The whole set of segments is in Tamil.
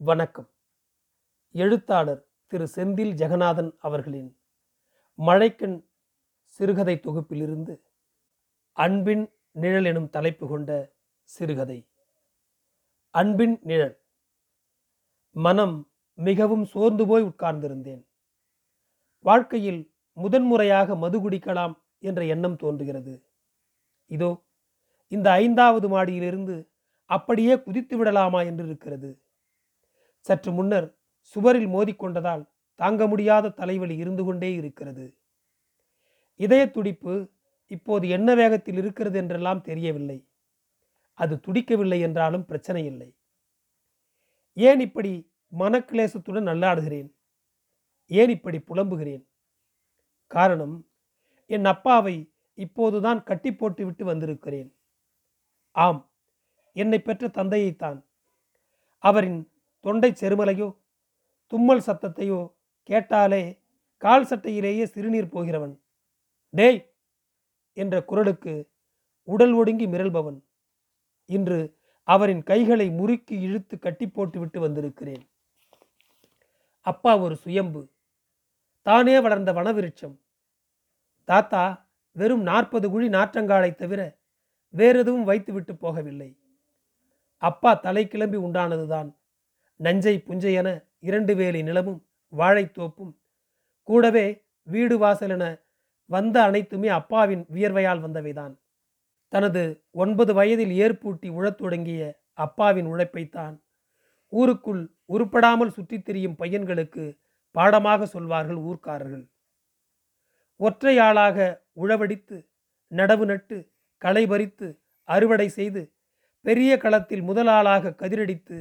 வணக்கம். எழுத்தாளர் திரு செந்தில் ஜெகநாதன் அவர்களின் மழைக்கண் சிறுகதை தொகுப்பிலிருந்து அன்பின் நிழல் எனும் தலைப்பு கொண்ட சிறுகதை. அன்பின் நிழல். மனம் மிகவும் சோர்ந்து போய் உட்கார்ந்திருந்தேன். வாழ்க்கையில் முதன்முறையாக மது குடிக்கலாம் என்ற எண்ணம் தோன்றுகிறது. இதோ இந்த ஐந்தாவது மாடியிலிருந்து அப்படியே குதித்து விடலாமா என்று இருக்கிறது. சற்று முன்னர் சுவரில் மோதிக்கொண்டதால் தாங்க முடியாத தலைவலி இருந்து கொண்டே இருக்கிறது. இதய துடிப்பு இப்போது என்ன வேகத்தில் இருக்கிறது என்றெல்லாம் தெரியவில்லை. அது துடிக்கவில்லை என்றாலும் பிரச்சனை இல்லை. ஏன் இப்படி மனக்கிளேசத்துடன் நல்லாடுகிறேன்? ஏன் இப்படி புலம்புகிறேன்? காரணம் என் அப்பாவை இப்போதுதான் கட்டி போட்டு விட்டு வந்திருக்கிறேன். ஆம் என்னை பெற்ற தந்தையைத்தான். அவரின் தொண்டை செருமலையோ தும்மல் சத்தத்தையோ கேட்டாலே கால் சட்டையிலேயே சிறுநீர் போகிறவன். டேய்! என்ற குரலுக்கு உடல் ஒடுங்கி மிரள்பவன். இன்று அவரின் கைகளை முறுக்கி இழுத்து கட்டி போட்டு விட்டு வந்திருக்கிறேன். அப்பா ஒரு சுயம்பு. தானே வளர்ந்த வனவிருட்சம். தாத்தா வெறும் நாற்பது குழி நாற்றங்காலை தவிர வேறெதுவும் வைத்துவிட்டு போகவில்லை. அப்பா தலை கிளம்பி உண்டானதுதான். நஞ்சை புஞ்சை என இரண்டு வேலி நிலமும் வாழைத்தோப்பும் கூடவே வீடு வாசல் என வந்த அனைத்துமே அப்பாவின் வியர்வையால் வந்தவைதான். தனது ஒன்பது வயதில் ஏற்பூட்டி உழத் தொடங்கிய அப்பாவின் உழைப்பைத்தான் ஊருக்குள் உருப்படாமல் சுற்றித் திரியும் பையன்களுக்கு பாடமாக சொல்வார்கள் ஊர்க்காரர்கள். ஒற்றை ஆளாக உழவடித்து நடவு நட்டு களை பறித்து அறுவடை செய்து பெரிய களத்தில் முதலாளாக கதிரடித்து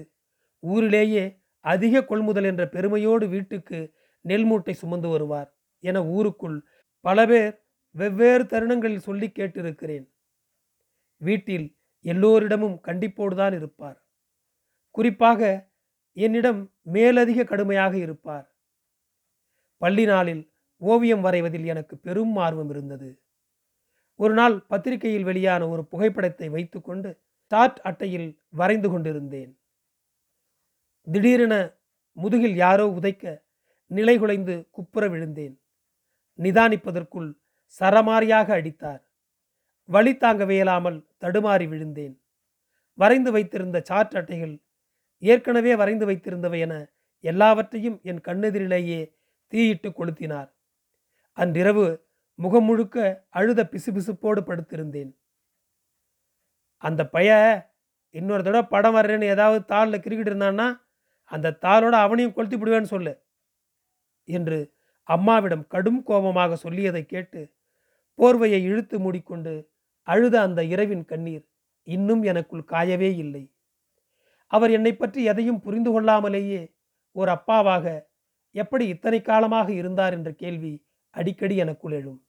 ஊரிலேயே அதிக கொள்முதல் என்ற பெருமையோடு வீட்டுக்கு நெல் மூட்டை சுமந்து வருவார் என ஊருக்குள் பல பேர் வெவ்வேறு தருணங்களில் சொல்லி கேட்டிருக்கிறேன். வீட்டில் எல்லோரிடமும் கண்டிப்போடுதான் இருப்பார். குறிப்பாக என்னிடம் மேலதிக கடுமையாக இருப்பார். பள்ளி நாளில் ஓவியம் வரைவதில் எனக்கு பெரும் ஆர்வம் இருந்தது. ஒரு நாள் பத்திரிகையில் வெளியான ஒரு புகைப்படத்தை வைத்துக்கொண்டு ஸ்டார்ட் அட்டையில் வரைந்து கொண்டிருந்தேன். திடீரென முதுகில் யாரோ உதைக்க நிலைகுலைந்து குப்புற விழுந்தேன். நிதானிப்பதற்குள் சரமாரியாக அடித்தார். வழி தாங்க வியலாமல் தடுமாறி விழுந்தேன். வரைந்து வைத்திருந்த சார்ட் அட்டைகள் ஏற்கனவே வரைந்து வைத்திருந்தவை என எல்லாவற்றையும் என் கண்ணெதிரிலேயே தீயிட்டு கொளுத்தினார். அன்றிரவு முகம் முழுக்க அழுத பிசுபிசுப்போடு படுத்திருந்தேன். அந்த பைய இன்னொரு தடவை படம் வர்றேன்னு ஏதாவது தாளில் கிரிக்கிட்டு இருந்தான்னா அந்த தாளோட அவனையும் கொளுத்தி விடுவேன்னு சொல்லு என்று அம்மாவிடம் கடும் கோபமாக சொல்லியதை கேட்டு போர்வையை இழுத்து மூடிக்கொண்டு அழுத அந்த இரவின் கண்ணீர் இன்னும் எனக்குள் காயவே இல்லை. அவர் என்னை பற்றி எதையும் புரிந்து கொள்ளாமலேயே ஒரு அப்பாவாக எப்படி இத்தனை காலமாக இருந்தார் என்ற கேள்வி அடிக்கடி எனக்குள் எழும்.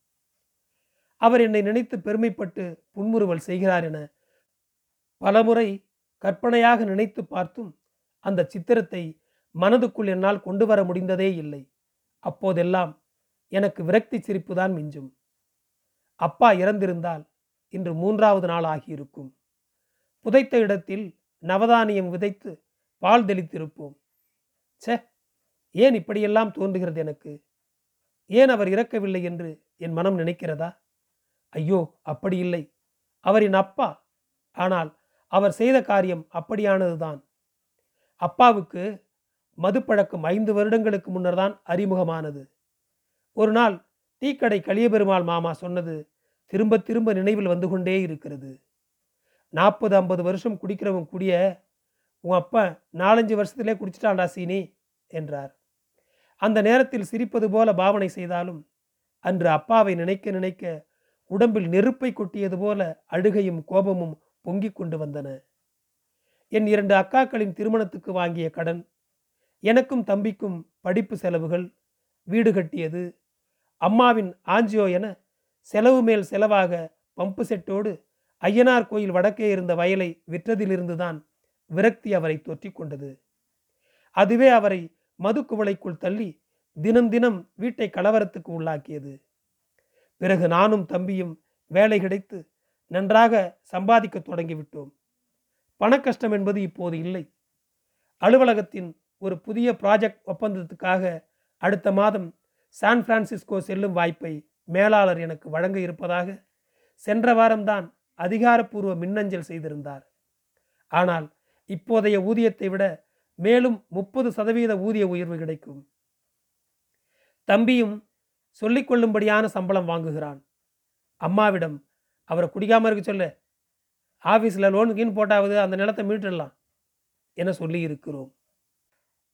அவர் என்னை நினைத்து பெருமைப்பட்டு புன்முறுவல் செய்கிறார் என பலமுறை கற்பனையாக நினைத்து பார்த்தும் அந்த சித்திரத்தை மனதுக்குள் என்னால் கொண்டு வர முடிந்ததே இல்லை. அப்போதெல்லாம் எனக்கு விரக்தி சிரிப்பு தான் மிஞ்சும். அப்பா இறந்திருந்தால் இன்று மூன்றாவது நாள் ஆகியிருக்கும். புதைத்த இடத்தில் நவதானியம் விதைத்து பால் தெளித்திருப்போம். ச்சே ஏன் இப்படியெல்லாம் தோன்றுகிறது எனக்கு? ஏன் அவர் இறக்கவில்லை என்று என் மனம் நினைக்கிறதா? ஐயோ அப்படி இல்லை. அவரின் அப்பா. ஆனால் அவர் செய்த காரியம் அப்படியானதுதான். அப்பாவுக்கு மதுப்பழக்கம் ஐந்து வருடங்களுக்கு முன்னர் தான் அறிமுகமானது. ஒரு நாள் டீக்கடை கலியபெருமாள் மாமா சொன்னது திரும்ப திரும்ப நினைவில் வந்து கொண்டே இருக்கிறது. நாற்பது ஐம்பது வருஷம் குடிக்கிறவன் குடிய உன் அப்பா நாலஞ்சு வருஷத்திலே குடிச்சிட்டான்டா சீனி என்றார். அந்த நேரத்தில் சிரிப்பது போல பாவனை செய்தாலும் அன்று அப்பாவை நினைக்க நினைக்க உடம்பில் நெருப்பை கொட்டியது போல அழுகையும் கோபமும் பொங்கிக் கொண்டு வந்தன. என் இரண்டு அக்காக்களின் திருமணத்துக்கு வாங்கிய கடன் எனக்கும் தம்பிக்கும் படிப்பு செலவுகள் வீடு கட்டியது அம்மாவின் ஆஞ்சியோ என செலவு மேல் செலவாக பம்பு செட்டோடு ஐயனார் கோயில் வடக்கே இருந்த வயலை விற்றதிலிருந்துதான் விரக்தி அவரை தொற்றிக் கொண்டது. அதுவே அவரை மது குவளைக்குள் தள்ளி தினம் தினம் வீட்டை கலவரத்துக்கு உள்ளாக்கியது. பிறகு நானும் தம்பியும் வேலை கிடைத்து நன்றாக சம்பாதிக்க தொடங்கிவிட்டோம். பணக்கஷ்டம் என்பது இப்போது இல்லை. அலுவலகத்தின் ஒரு புதிய ப்ராஜெக்ட் ஒப்பந்தத்துக்காக அடுத்த மாதம் சான் பிரான்சிஸ்கோ செல்லும் வாய்ப்பை மேலாளர் எனக்கு வழங்க இருப்பதாக சென்ற வாரம்தான் அதிகாரப்பூர்வ மின்னஞ்சல் செய்திருந்தார். ஆனால் இப்போதைய ஊதியத்தை விட மேலும் முப்பது சதவீத ஊதிய உயர்வு கிடைக்கும். தம்பியும் சொல்லிக்கொள்ளும்படியான சம்பளம் வாங்குகிறான். அம்மாவிடம் அவரை குடிக்காம இருக்க சொல்ல ஆஃபீஸில் லோன் கீன் போட்டாவது அந்த நிலத்தை மீட்டுடலாம் என சொல்லி இருக்கிறோம்.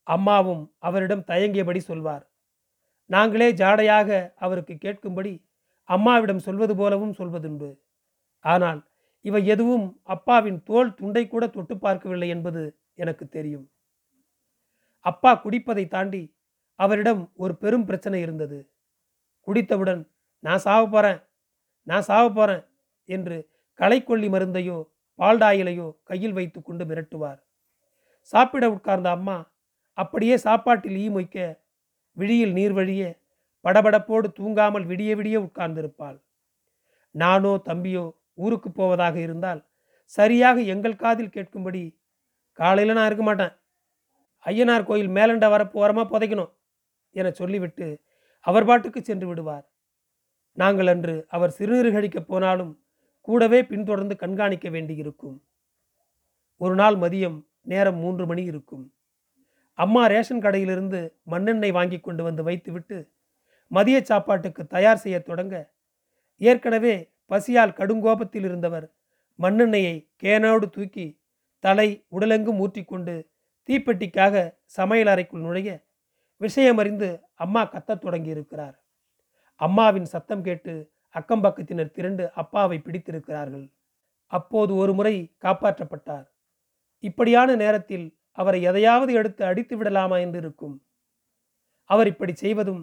அம்மாவும் அவரிடம் தயங்கியபடி சொல்வார். நாங்களே ஜாடையாக அவருக்கு கேட்கும்படி அம்மாவிடம் சொல்வது போலவும் சொல்வதுண்டு. ஆனால் இவை எதுவும் அப்பாவின் தோல் துண்டை கூட தொட்டு பார்க்கவில்லை என்பது எனக்கு தெரியும். அப்பா குடிப்பதை தாண்டி அவரிடம் ஒரு பெரும் பிரச்சனை இருந்தது. குடித்தவுடன் நான் சாவ போகிறேன் நான் சாவ போகிறேன் என்று களைக்கொல்லி மருந்தையோ பால்டாயிலையோ கையில் வைத்து கொண்டு மிரட்டுவார். சாப்பிட உட்கார்ந்த அம்மா அப்படியே சாப்பாட்டில் ஈ மொய்க்க விழியில் நீர் வழிய படபடப்போடு தூங்காமல் விடிய விடிய உட்கார்ந்திருப்பாள். நானோ தம்பியோ ஊருக்கு போவதாக இருந்தால் சரியாக எங்கள் காதில் கேட்கும்படி காலையில் நான் இருக்க மாட்டேன். ஐயனார் கோயில் மேலண்ட வரப்பு ஓரமாக புதைக்கணும் என சொல்லிவிட்டு அவர் பாட்டுக்கு சென்று விடுவார். நாங்கள் அன்று அவர் சிறுநீர் கழிக்கப் போனாலும் கூடவே பின்தொடர்ந்து கண்காணிக்க வேண்டியிருக்கும். ஒரு நாள் மதியம் நேரம் மூன்று மணி இருக்கும். அம்மா ரேஷன் கடையிலிருந்து மண்ணெண்ணெய் வாங்கி கொண்டு வந்து வைத்துவிட்டு மதிய சாப்பாட்டுக்கு தயார் செய்ய தொடங்க ஏற்கனவே பசியால் கடுங்கோபத்தில் இருந்தவர் மண்ணெண்ணெயை கேனோடு தூக்கி தலை உடலெங்கும் ஊற்றிக்கொண்டு தீப்பெட்டிக்காக சமையல் அறைக்குள் நுழைய விஷயமறிந்து அம்மா கத்தத் தொடங்கியிருக்கிறார். அம்மாவின் சத்தம் கேட்டு அக்கம்பக்கத்தினர் திரண்டு அப்பாவை பிடித்திருக்கிறார்கள். அப்போது ஒரு முறை காப்பாற்றப்பட்டார். இப்படியான நேரத்தில் அவரை எதையாவது எடுத்து அடித்து விடலாமா என்று இருக்கும். அவர் இப்படி செய்வதும்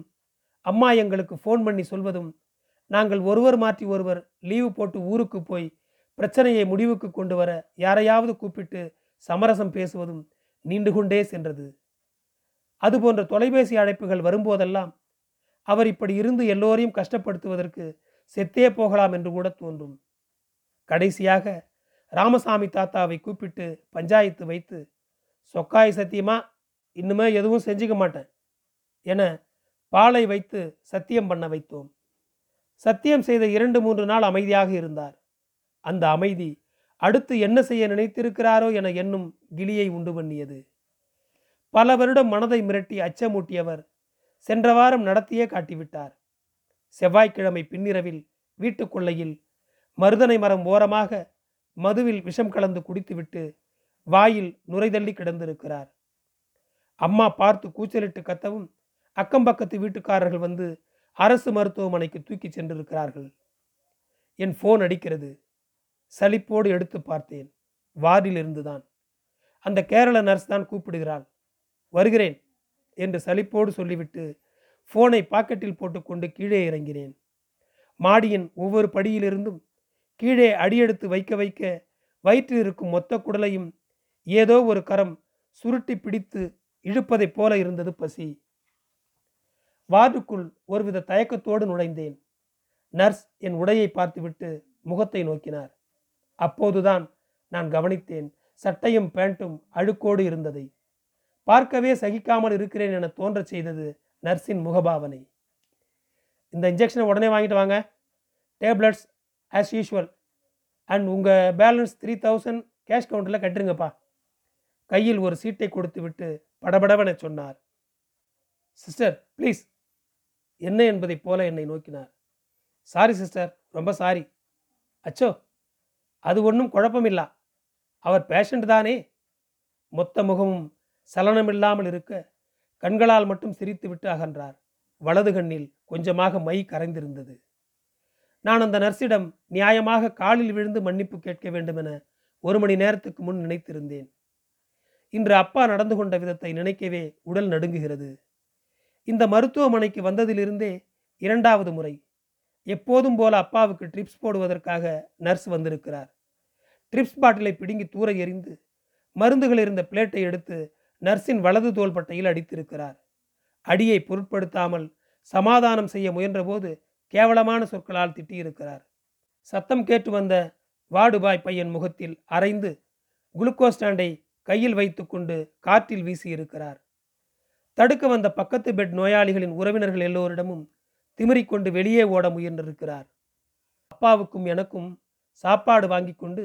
அம்மா எங்களுக்கு ஃபோன் பண்ணி சொல்வதும் நாங்கள் ஒருவர் மாற்றி ஒருவர் லீவு போட்டு ஊருக்கு போய் பிரச்சனையை முடிவுக்கு கொண்டு வர யாரையாவது கூப்பிட்டு சமரசம் பேசுவதும் நீண்டு கொண்டே சென்றது. அதுபோன்ற தொலைபேசி அழைப்புகள் வரும்போதெல்லாம் அவர் இப்படி இருந்து எல்லோரையும் கஷ்டப்படுத்துவதற்கு செத்தே போகலாம் என்று கூட தோன்றும். கடைசியாக ராமசாமி தாத்தாவை கூப்பிட்டு பஞ்சாயத்து வைத்து சொக்காய் சத்தியமா? இன்னுமே எதுவும் செஞ்சுக்க மாட்டேன் என பாலை வைத்து சத்தியம் பண்ண வைத்தோம். சத்தியம் செய்த இரண்டு மூன்று நாள் அமைதியாக இருந்தார். அந்த அமைதி அடுத்து என்ன செய்ய நினைத்திருக்கிறாரோ என எண்ணும் கிளியை உண்டு பண்ணியது. பல வருடம் மனதை மிரட்டி அச்சமூட்டியவர் சென்ற வாரம் நடத்தியே காட்டிவிட்டார். செவ்வாய்க்கிழமை பின்னிரவில் வீட்டுக்குள்ளையில் மருதனை மரம் ஓரமாக மதுவில் விஷம் கலந்து குடித்துவிட்டு வாயில் நுரைதள்ளி கிடந்திருக்கிறார். அம்மா பார்த்து கூச்சலிட்டு கத்தவும் அக்கம் பக்கத்து வீட்டுக்காரர்கள் வந்து அரசு மருத்துவமனைக்கு தூக்கி சென்றிருக்கிறார்கள். என் ஃபோன் அடிக்கிறது. சலிப்போடு எடுத்து பார்த்தேன். வார்டில் இருந்துதான். அந்த கேரள நர்ஸ் தான் கூப்பிடுகிறாள். வருகிறேன் என்று சலிப்போடு சொல்லிவிட்டு ஃபோனை பாக்கெட்டில் போட்டுக்கொண்டு கீழே இறங்கினேன். மாடியின் ஒவ்வொரு படியிலிருந்தும் கீழே அடியெடுத்து வைக்க வைக்க வயிற்றில் இருக்கும் மொத்த குடலையும் ஏதோ ஒரு கரம் சுருட்டி பிடித்து இழுப்பதைப் போல இருந்தது பசி. வார்டுக்குள் ஒருவித தயக்கத்தோடு நுழைந்தேன். நர்ஸ் என் உடையை பார்த்துவிட்டு முகத்தை நோக்கினார். அப்போதுதான் நான் கவனித்தேன் சட்டையும் பேண்ட்டும் அழுக்கோடு இருந்ததை. பார்க்கவே சகிக்காமல் இருக்கிறேன் என தோன்றச் செய்தது நர்ஸின் முகபாவனை. இந்த இன்ஜெக்ஷனை உடனே வாங்கிட்டு வாங்க. டேப்லெட்ஸ் ஆஸ் யூஷுவல் அண்ட் உங்கள் பேலன்ஸ் த்ரீ தௌசண்ட் கேஷ் கவுண்டரில் கட்டுருங்கப்பா. கையில் ஒரு சீட்டை கொடுத்து விட்டு படபடவென சொன்னார். சிஸ்டர் ப்ளீஸ் என்ன என்பதைப் போல என்னை நோக்கினார். சாரி சிஸ்டர் ரொம்ப சாரி அச்சோ அது ஒன்றும் குழப்பமில்லா. அவர் பேஷண்ட் தானே. மொத்த முகமும் சலனமில்லாமல் இருக்க கண்களால் மட்டும் சிரித்துவிட்டு அகன்றார். வலது கண்ணில் கொஞ்சமாக மை கரைந்திருந்தது. நான் அந்த நர்ஸிடம் நியாயமாக காலில் விழுந்து மன்னிப்பு கேட்க வேண்டுமென ஒரு மணி நேரத்துக்கு முன் நினைத்திருந்தேன். இன்று அப்பா நடந்து கொண்ட விதத்தை நினைக்கவே உடல் நடுங்குகிறது. இந்த மருத்துவமனைக்கு வந்ததிலிருந்தே இரண்டாவது முறை எப்போதும் போல அப்பாவுக்கு ட்ரிப்ஸ் போடுவதற்காக நர்ஸ் வந்திருக்கிறார். ட்ரிப்ஸ் பாட்டிலை பிடுங்கி தூர எறிந்து மருந்துகள் இருந்த பிளேட்டை எடுத்து நர்ஸின் வலது தோள்பட்டையில் அடித்திருக்கிறார். அடியை பொருட்படுத்தாமல் சமாதானம் செய்ய முயன்றபோது கேவலமான சொற்களால் திட்டியிருக்கிறார். சத்தம் கேட்டு வந்த வாடுபாய் பையன் முகத்தில் அரைந்து குளுக்கோஸ் ஸ்டாண்டை கையில் வைத்துக்கொண்டு காற்றில் வீசியிருக்கிறார். தடுக்க வந்த பக்கத்து பெட் நோயாளிகளின் உறவினர்கள் எல்லோரிடமும் திமிரிக்கொண்டு வெளியே ஓட முயன்றிருக்கிறார். அப்பாவுக்கும் எனக்கும் சாப்பாடு வாங்கி கொண்டு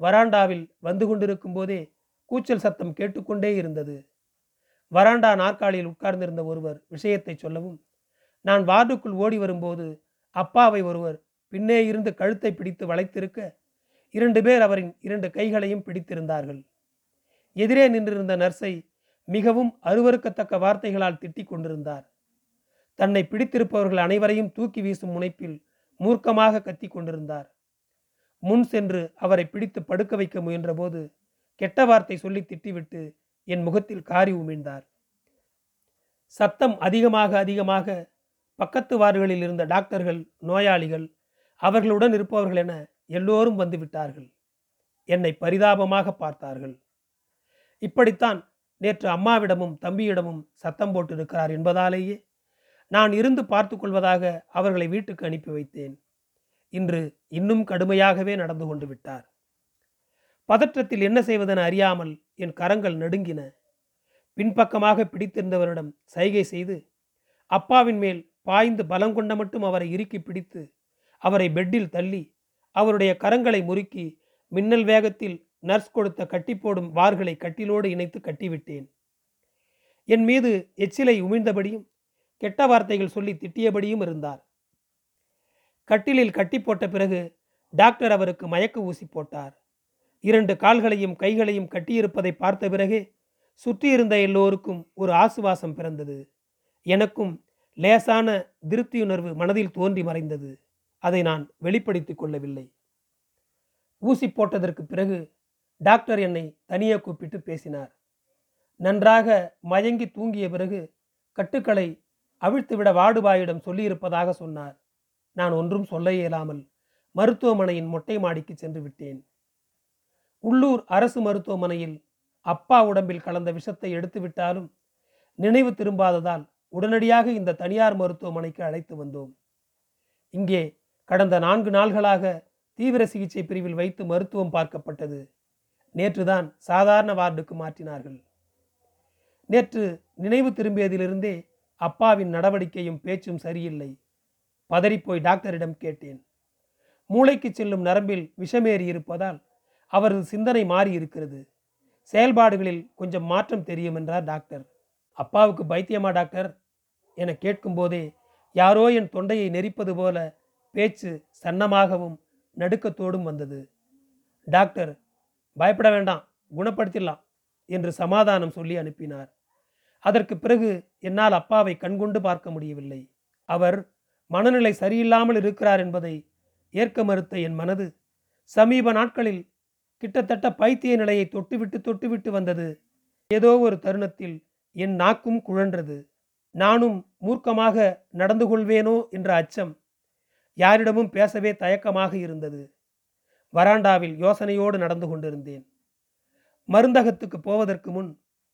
வராண்டாவில் வந்து கொண்டிருக்கும் போதே கூச்சல் சத்தம் கேட்டுக்கொண்டே இருந்தது. வராண்டா நாற்காலியில் உட்கார்ந்திருந்த ஒருவர் விஷயத்தை சொல்லவும் நான் வார்டுக்குள் ஓடி வரும்போது அப்பாவை ஒருவர் பின்னே இருந்து கழுத்தை பிடித்து வளைத்திருக்க இரண்டு பேர் அவரின் இரண்டு கைகளையும் பிடித்திருந்தார்கள். எதிரே நின்றிருந்த நர்ஸை மிகவும் அருவறுக்கத்தக்க வார்த்தைகளால் திட்டிக் கொண்டிருந்தார். தன்னை பிடித்திருப்பவர்கள் அனைவரையும் தூக்கி வீசும் முனைப்பில் மூர்க்கமாக கத்தி கொண்டிருந்தார். முன் சென்று அவரை பிடித்து படுக்க வைக்க முயன்றபோது கெட்ட வார்த்தை சொல்லி திட்டிவிட்டு என் முகத்தில் காரி உமிழ்ந்தார். சத்தம் அதிகமாக அதிகமாக பக்கத்து வார்டுகளில் இருந்த டாக்டர்கள் நோயாளிகள் அவர்களுடன் இருப்பவர்கள் என எல்லோரும் வந்து விட்டார்கள். என்னை பரிதாபமாக பார்த்தார்கள். இப்படித்தான் நேற்று அம்மாவிடமும் தம்பியிடமும் சத்தம் போட்டு இருக்கிறார் என்பதாலேயே நான் இருந்து பார்த்து கொள்வதாக அவர்களை வீட்டுக்கு அனுப்பி வைத்தேன். இன்று இன்னும் கடுமையாகவே நடந்து கொண்டு விட்டார். பதற்றத்தில் என்ன செய்வதென அறியாமல் என் கரங்கள் நடுங்கின. பின்பக்கமாக பிடித்திருந்தவரிடம் சைகை செய்து அப்பாவின் மேல் பாய்ந்து பலம் கொண்ட மட்டும் அவரை இறுக்கி பிடித்து அவரை பெட்டில் தள்ளி அவருடைய கரங்களை முறுக்கி மின்னல் வேகத்தில் நர்ஸ் கொடுத்த கட்டி போடும் வார்களை கட்டிலோடு இணைத்து கட்டிவிட்டேன். என் மீது எச்சிலை உமிழ்ந்தபடியும் கெட்ட வார்த்தைகள் சொல்லி திட்டியபடியும் இருந்தார். கட்டிலில் கட்டி போட்ட பிறகு டாக்டர் அவருக்கு மயக்க ஊசி போட்டார். இரண்டு கால்களையும் கைகளையும் கட்டியிருப்பதை பார்த்த பிறகே சுற்றியிருந்த எல்லோருக்கும் ஒரு ஆசுவாசம் பிறந்தது. எனக்கும் லேசான திருப்தியுணர்வு மனதில் தோன்றி மறைந்தது. அதை நான் வெளிப்படுத்திக் கொள்ளவில்லை. ஊசி போட்டதற்கு பிறகு டாக்டர் என்னை தனியே கூப்பிட்டு பேசினார். நன்றாக மயங்கி தூங்கிய பிறகு கட்டுக்களை அவிழ்த்துவிட வாடுபாயிடம் சொல்லியிருப்பதாக சொன்னார். நான் ஒன்றும் சொல்ல இயலாமல் மருத்துவமனையின் மொட்டை மாடிக்கு சென்று விட்டேன். உள்ளூர் அரசு மருத்துவமனையில் அப்பா உடம்பில் கலந்த விஷத்தை எடுத்து விட்டாலும் நினைவு திரும்பாததால் உடனடியாக இந்த தனியார் மருத்துவமனைக்கு அழைத்து வந்தோம். இங்கே கடந்த நான்கு நாள்களாக தீவிர சிகிச்சை பிரிவில் வைத்து மருத்துவம் பார்க்கப்பட்டது. நேற்றுதான் சாதாரண வார்டுக்கு மாற்றினார்கள். நேற்று நினைவு திரும்பியதிலிருந்தே அப்பாவின் நடவடிக்கையும் பேச்சும் சரியில்லை. பதறிப்போய் டாக்டரிடம் கேட்டேன். மூளைக்கு செல்லும் நரம்பில் விஷமேறி இருப்பதால் அவரது சிந்தனை மாறி இருக்கிறது. செயல்பாடுகளில் கொஞ்சம் மாற்றம் தெரியும் என்றார் டாக்டர். அப்பாவுக்கு பைத்தியமா டாக்டர்? என கேட்கும்போதே யாரோ என் தொண்டையை நெரிப்பது போல பேச்சு சன்னமாகவும் நடுக்கத்தோடும் வந்தது. டாக்டர் பயப்பட வேண்டாம் குணப்படுத்திடலாம் என்று சமாதானம் சொல்லி அனுப்பினார். அதற்கு பிறகு என்னால் அப்பாவை கண்கொண்டு பார்க்க முடியவில்லை. அவர் மனநிலை சரியில்லாமல் இருக்கிறார் என்பதை ஏற்க மறுத்த என் மனது சமீப நாட்களில் கிட்டத்தட்ட பைத்திய நிலையை தொட்டுவிட்டு தொட்டுவிட்டு வந்தது. ஏதோ ஒரு தருணத்தில் என் நாக்கும் குழன்றது. நானும் மூர்க்கமாக நடந்து கொள்வேனோ என்ற அச்சம் யாரிடமும் பேசவே தயக்கமாக இருந்தது. வராண்டாவில் யோசனையோடு நடந்து கொண்டிருந்தேன். மருந்தகத்துக்கு போவதற்கு முன்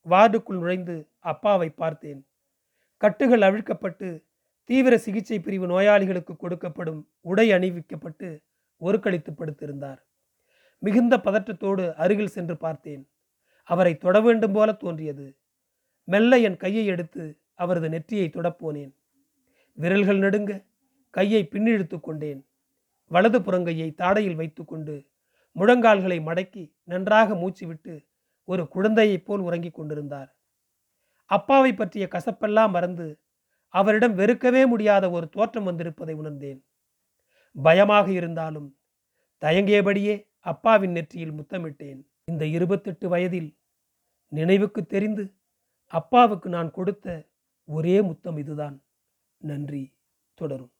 வார்டுக்குள் நுழைந்து அப்பாவை பார்த்தேன். கட்டுகள் அவிழ்க்கப்பட்டு தீவிர சிகிச்சை பிரிவு நோயாளிகளுக்கு கொடுக்கப்படும் உடை அணிவிக்கப்பட்டு ஒரு கழித்து படுத்திருந்தார். மிகுந்த பதற்றத்தோடு அருகில் சென்று பார்த்தேன். அவரை தொட வேண்டும் போல தோன்றியது. மெல்ல என் கையை எடுத்து அவரது நெற்றியை தொடப்போனேன். விரல்கள் நடுங்க கையை பின்னிழுத்து கொண்டேன். வலது புறங்கையை தாடையில் வைத்துக்கொண்டு முழங்கால்களை மடக்கி நன்றாக மூச்சு விட்டு ஒரு குழந்தையைப் போல் உறங்கிக் கொண்டிருந்தார். அப்பாவை பற்றிய கசப்பெல்லாம் மறந்து அவரிடம் வெறுக்கவே முடியாத ஒரு தோற்றம் வந்திருப்பதை உணர்ந்தேன். பயமாக இருந்தாலும் தயங்கியபடியே அப்பாவின் நெற்றியில் முத்தமிட்டேன். இந்த இருபத்தெட்டு வயதில் நினைவுக்கு தெரிந்து அப்பாவுக்கு நான் கொடுத்த ஒரே முத்தம் இதுதான். நன்றி. தொடரும்.